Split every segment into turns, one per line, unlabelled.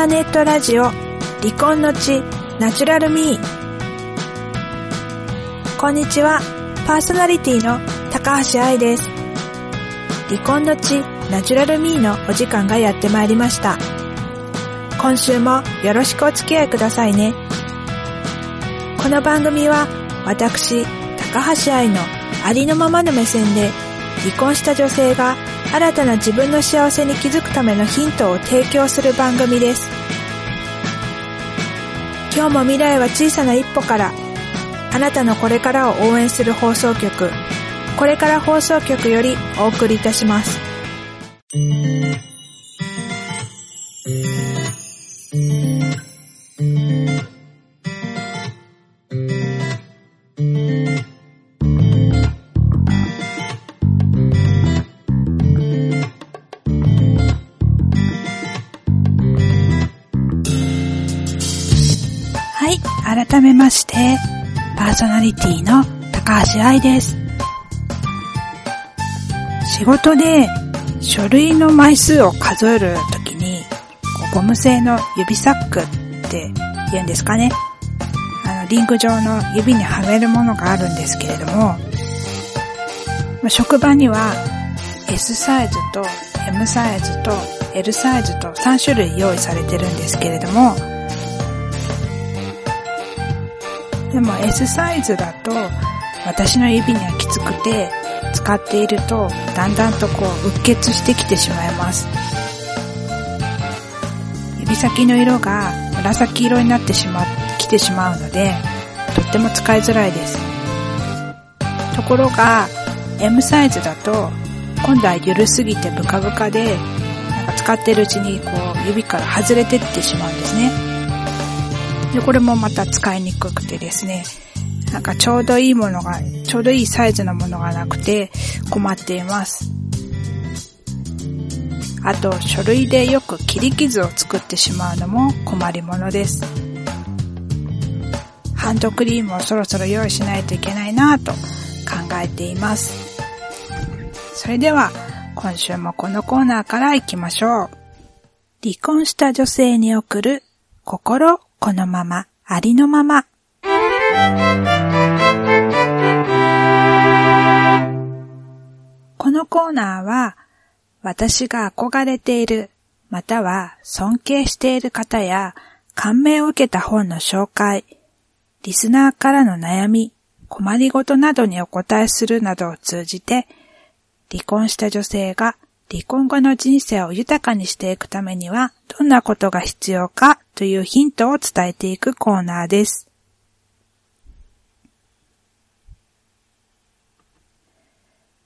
ターネットラジオ離婚の地ナチュラルミー。こんにちはパーソナリティの高橋愛です。離婚の地ナチュラルミーのお時間がやってまいりました。今週もよろしくお付き合いくださいね。この番組は私高橋愛のありのままの目線で離婚した女性が新たな自分の幸せに気づくためのヒントを提供する番組です。今日も未来は小さな一歩からあなたのこれからを応援する放送局これから放送局よりお送りいたします。して、パーソナリティの高橋愛です。仕事で書類の枚数を数えるときに、ゴム製の指サックって言うんですかね。あの、リング状の指にはめるものがあるんですけれども、職場には S サイズと M サイズと L サイズと3種類用意されてるんですけれども、でも S サイズだと私の指にはきつくて使っているとだんだんとこううっ血してきてしまいます。指先の色が紫色になってしまって、きてしまうのでとっても使いづらいです。ところが M サイズだと今度は緩すぎてブカブカでなんか使ってるうちにこう指から外れてってしまうんですね。で、これもまた使いにくくてですね、なんかちょうどいいものが、ちょうどいいサイズのものがなくて困っています。あと、書類でよく切り傷を作ってしまうのも困りものです。ハンドクリームをそろそろ用意しないといけないなぁと考えています。それでは、今週もこのコーナーから行きましょう。離婚した女性に送る心このまま、ありのまま。このコーナーは、私が憧れている、または尊敬している方や、感銘を受けた本の紹介、リスナーからの悩み、困りごとなどにお答えするなどを通じて、離婚した女性が離婚後の人生を豊かにしていくためにはどんなことが必要かというヒントを伝えていくコーナーです。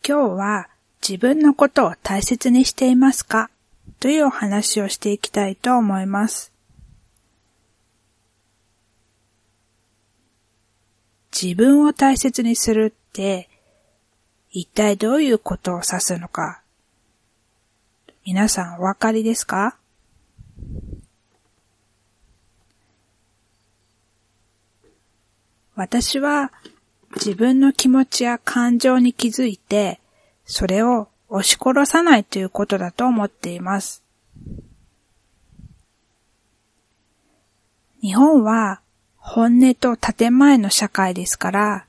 今日は自分のことを大切にしていますかというお話をしていきたいと思います。自分を大切にするって一体どういうことを指すのか皆さんお分かりですか？私は自分の気持ちや感情に気づいて、それを押し殺さないということだと思っています。日本は本音と建前の社会ですから、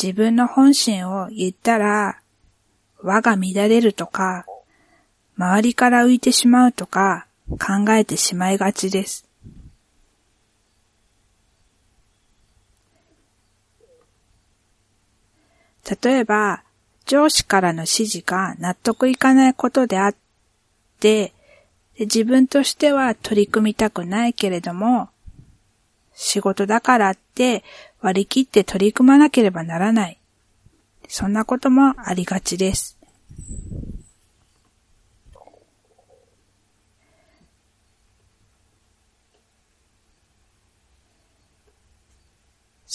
自分の本心を言ったら、輪が乱れるとか、周りから浮いてしまうとか考えてしまいがちです。例えば、上司からの指示が納得いかないことであって、自分としては取り組みたくないけれども、仕事だからって割り切って取り組まなければならない。そんなこともありがちです。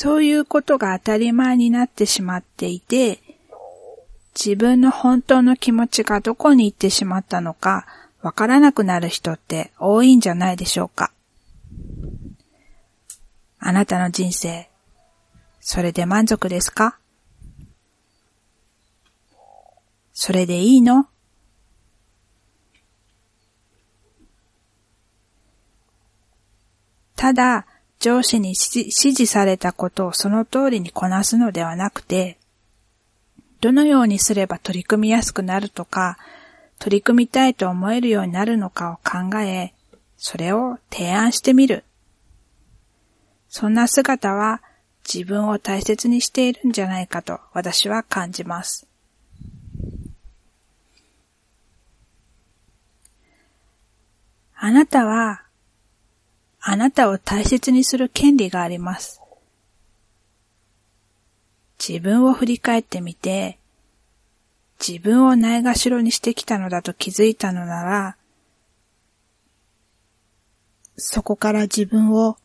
そういうことが当たり前になってしまっていて、自分の本当の気持ちがどこに行ってしまったのかわからなくなる人って多いんじゃないでしょうか。あなたの人生、それで満足ですか？それでいいの？ただ上司に指示されたことをその通りにこなすのではなくて、どのようにすれば取り組みやすくなるとか、取り組みたいと思えるようになるのかを考え、それを提案してみる。そんな姿は自分を大切にしているんじゃないかと私は感じます。あなたは、あなたを大切にする権利があります。自分を振り返ってみて、自分をないがしろにしてきたのだと気づいたのなら、そこから自分を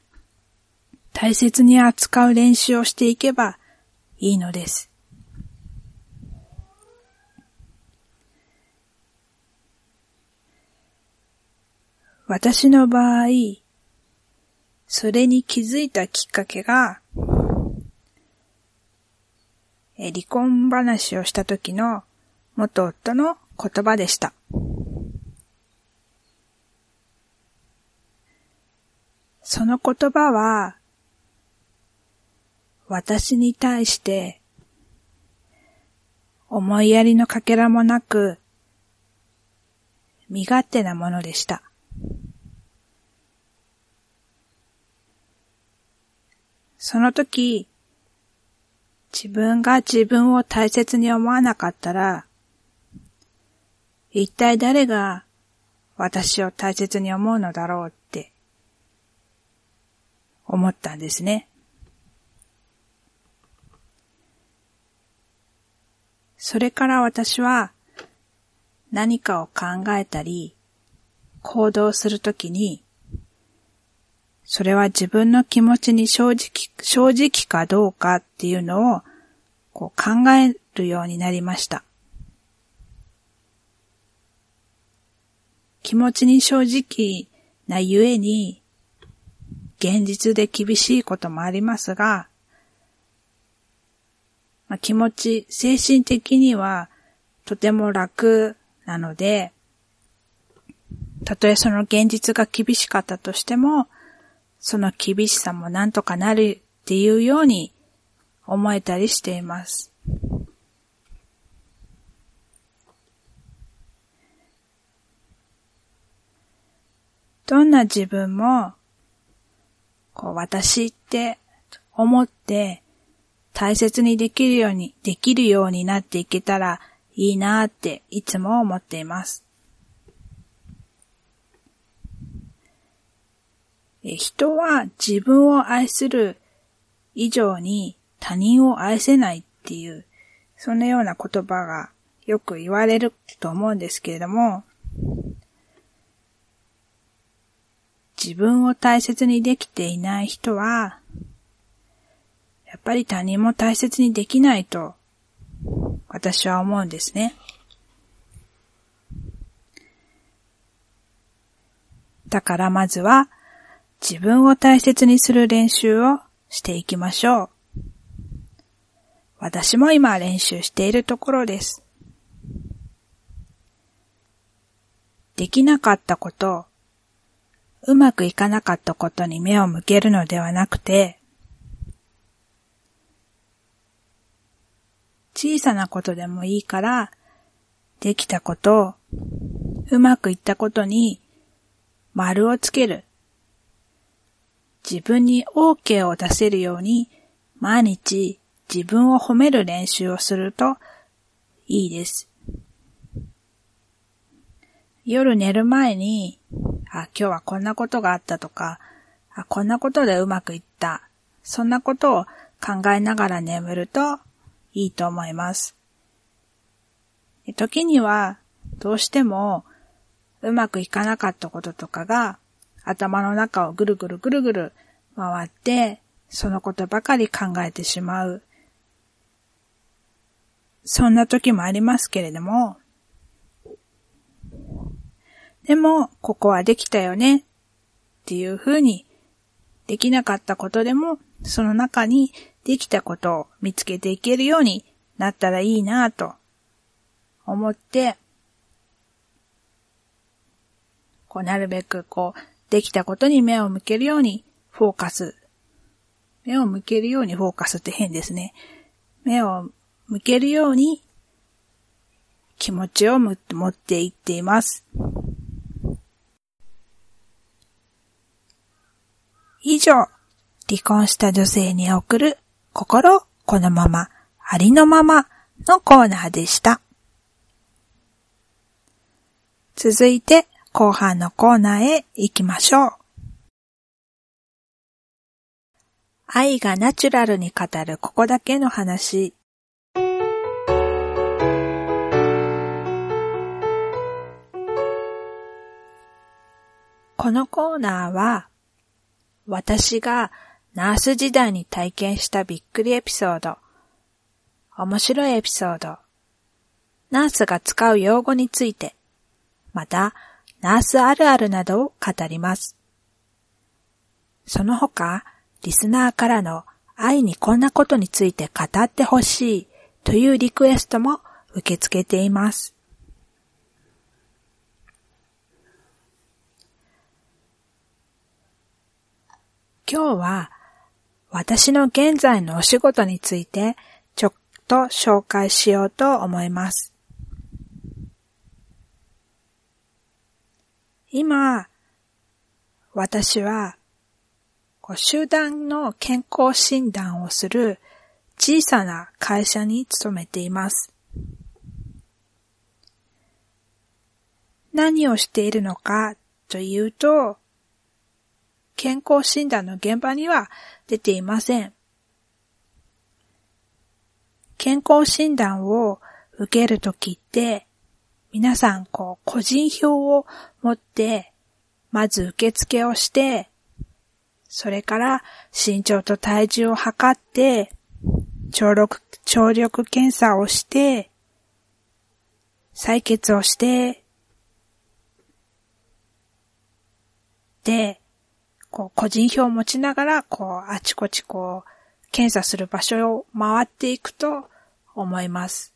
大切に扱う練習をしていけばいいのです。私の場合、それに気づいたきっかけが、え離婚話をした時の元夫の言葉でした。その言葉は、私に対して思いやりのかけらもなく身勝手なものでした。その時、自分が自分を大切に思わなかったら、一体誰が私を大切に思うのだろうって思ったんですね。それから私は何かを考えたり行動するときにそれは自分の気持ちに正直、正直かどうかっていうのをこう考えるようになりました。気持ちに正直なゆえに、現実で厳しいこともありますが、まあ、気持ち、精神的にはとても楽なので、たとえその現実が厳しかったとしても、その厳しさもなんとかなるっていうように思えたりしています。どんな自分も、こう、私って思って大切にできるように、できるようになっていけたらいいなっていつも思っています。人は自分を愛する以上に他人を愛せないっていう、そんなような言葉がよく言われると思うんですけれども、自分を大切にできていない人は、やっぱり他人も大切にできないと、私は思うんですね。だからまずは、自分を大切にする練習をしていきましょう。私も今練習しているところです。できなかったこと、うまくいかなかったことに目を向けるのではなくて、小さなことでもいいから、できたこと、うまくいったことに丸をつける。自分に OK を出せるように毎日自分を褒める練習をするといいです。夜寝る前に、あ、今日はこんなことがあったとか、あ、こんなことでうまくいった。そんなことを考えながら眠るといいと思います。時にはどうしてもうまくいかなかったこととかが頭の中をぐるぐるぐるぐる回って、そのことばかり考えてしまう。そんな時もありますけれども、でも、ここはできたよねっていうふうに、できなかったことでも、その中にできたことを見つけていけるようになったらいいなと思って、こうなるべくこう、できたことに目を向けるようにフォーカス。目を向けるようにフォーカスって変ですね。目を向けるように気持ちを持っていっています。以上、離婚した女性に送る心このまま、ありのままのコーナーでした。続いて後半のコーナーへ行きましょう。愛がナチュラルに語るここだけの話。このコーナーは私がナース時代に体験したびっくりエピソード、面白いエピソード、ナースが使う用語について、また、ナースあるあるなどを語ります。その他、リスナーからの愛にこんなことについて語ってほしいというリクエストも受け付けています。今日は私の現在のお仕事についてちょっと紹介しようと思います。今、私は集団の健康診断をする小さな会社に勤めています。何をしているのかというと、健康診断の現場には出ていません。健康診断を受けるときって、皆さん、こう、個人票を持って、まず受付をして、それから身長と体重を測って、聴力、聴力検査をして、採血をして、で、こう、個人票を持ちながら、こう、あちこちこう、検査する場所を回っていくと思います。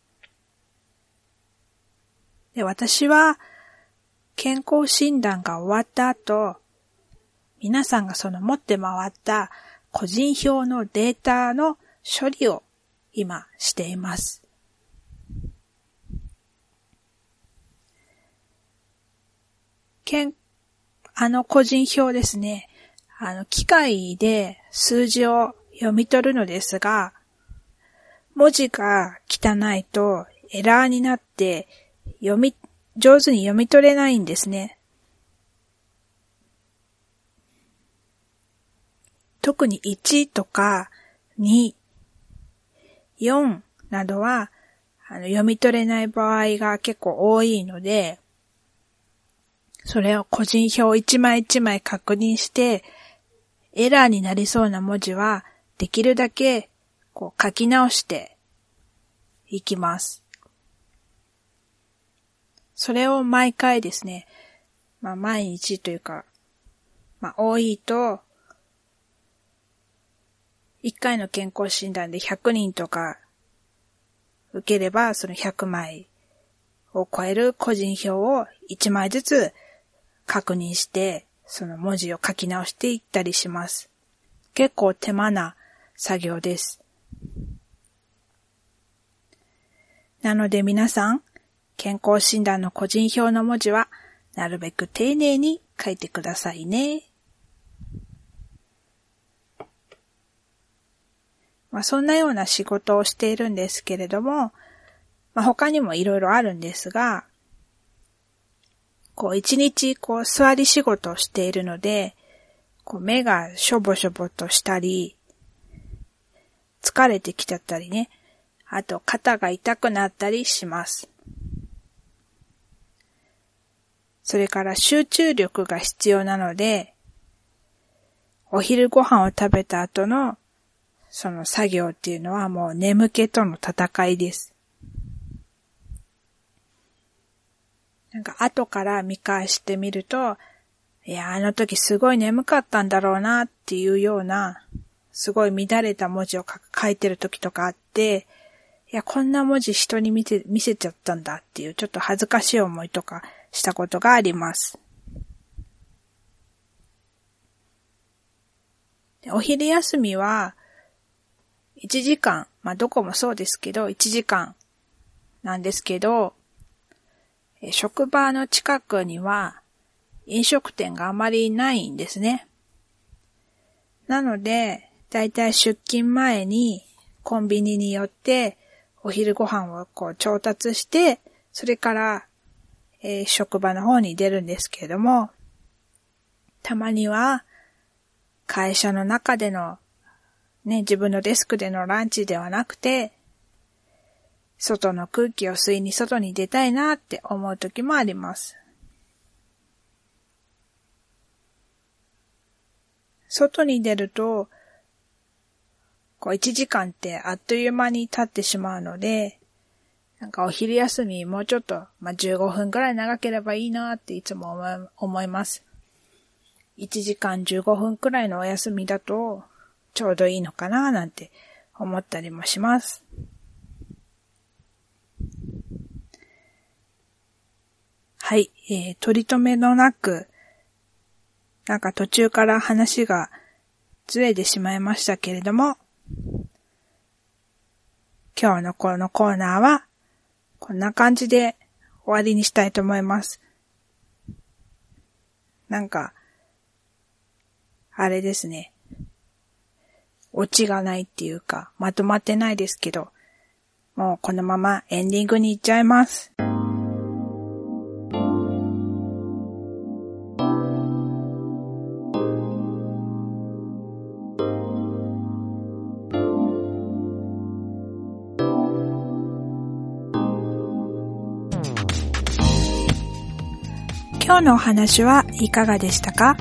で、私は、健康診断が終わった後、皆さんがその持って回った個人票のデータの処理を今しています。健、あの個人票ですね。あの、機械で数字を読み取るのですが、文字が汚いとエラーになって読み、上手に読み取れないんですね。特に1とか2、4などはあの読み取れない場合が結構多いので、それを個人票一枚一枚確認してエラーになりそうな文字は、できるだけ、こう書き直していきます。それを毎回ですね、まあ毎日というか、まあ多いと、1回の健康診断で100人とか受ければ、その100枚を超える個人票を1枚ずつ確認して、その文字を書き直していったりします。結構手間な作業です。なので皆さん、健康診断の個人票の文字は、なるべく丁寧に書いてくださいね。まあ、そんなような仕事をしているんですけれども、まあ、他にもいろいろあるんですが、こう一日こう座り仕事をしているので、こう目がしょぼしょぼとしたり、疲れてきちゃったりね、あと肩が痛くなったりします。それから集中力が必要なので、お昼ご飯を食べた後のその作業っていうのはもう眠気との戦いです。なんか後から見返してみると、いや、あの時すごい眠かったんだろうなっていうような、すごい乱れた文字を書いてる時とかあって、いや、こんな文字人に見て、見せちゃったんだっていうちょっと恥ずかしい思いとかしたことがあります。お昼休みは、1時間、まあどこもそうですけど、1時間なんですけど、職場の近くには飲食店があまりないんですね。なので、だいたい出勤前にコンビニによってお昼ご飯をこう調達して、それから、えー、職場の方に出るんですけれども、たまには会社の中でのね、自分のデスクでのランチではなくて、外の空気を吸いに外に出たいなって思う時もあります。外に出ると、こう1時間ってあっという間に経ってしまうので、なんかお昼休みもうちょっと、まあ、15分くらい長ければいいなっていつも思います。1時間15分くらいのお休みだとちょうどいいのかななんて思ったりもします。はい、えー、取り留めのなく、なんか途中から話がずれてしまいましたけれども、今日のこのコーナーは、こんな感じで終わりにしたいと思います。なんか、あれですね。オチがないっていうか、まとまってないですけど、もうこのままエンディングに行っちゃいます。今日のお話はいかがでしたか？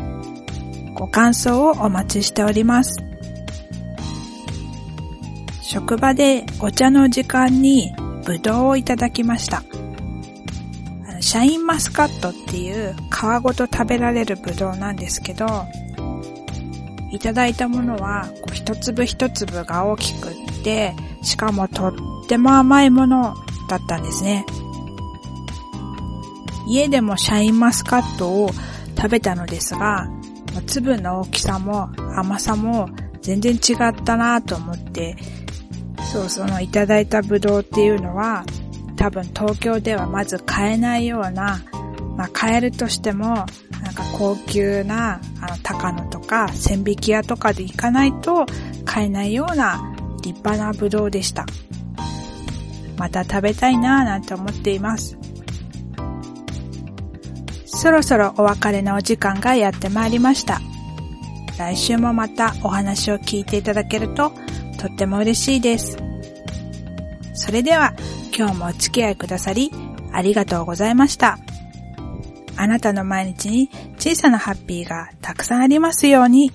ご感想をお待ちしております。職場でお茶の時間にぶどうをいただきました。シャインマスカットっていう皮ごと食べられるぶどうなんですけど、いただいたものはこう一粒一粒が大きくって、しかもとっても甘いものだったんですね。家でもシャインマスカットを食べたのですが、粒の大きさも甘さも全然違ったなと思って、そう、そのいただいたブドウっていうのは、多分東京ではまず買えないような、まあ買えるとしても、なんか高級な、あの、高野とか、千匹屋とかで行かないと買えないような立派なブドウでした。また食べたいなぁなんて思っています。そろそろお別れのお時間がやってまいりました。来週もまたお話を聞いていただけるととっても嬉しいです。それでは今日もお付き合いくださりありがとうございました。あなたの毎日に小さなハッピーがたくさんありますように。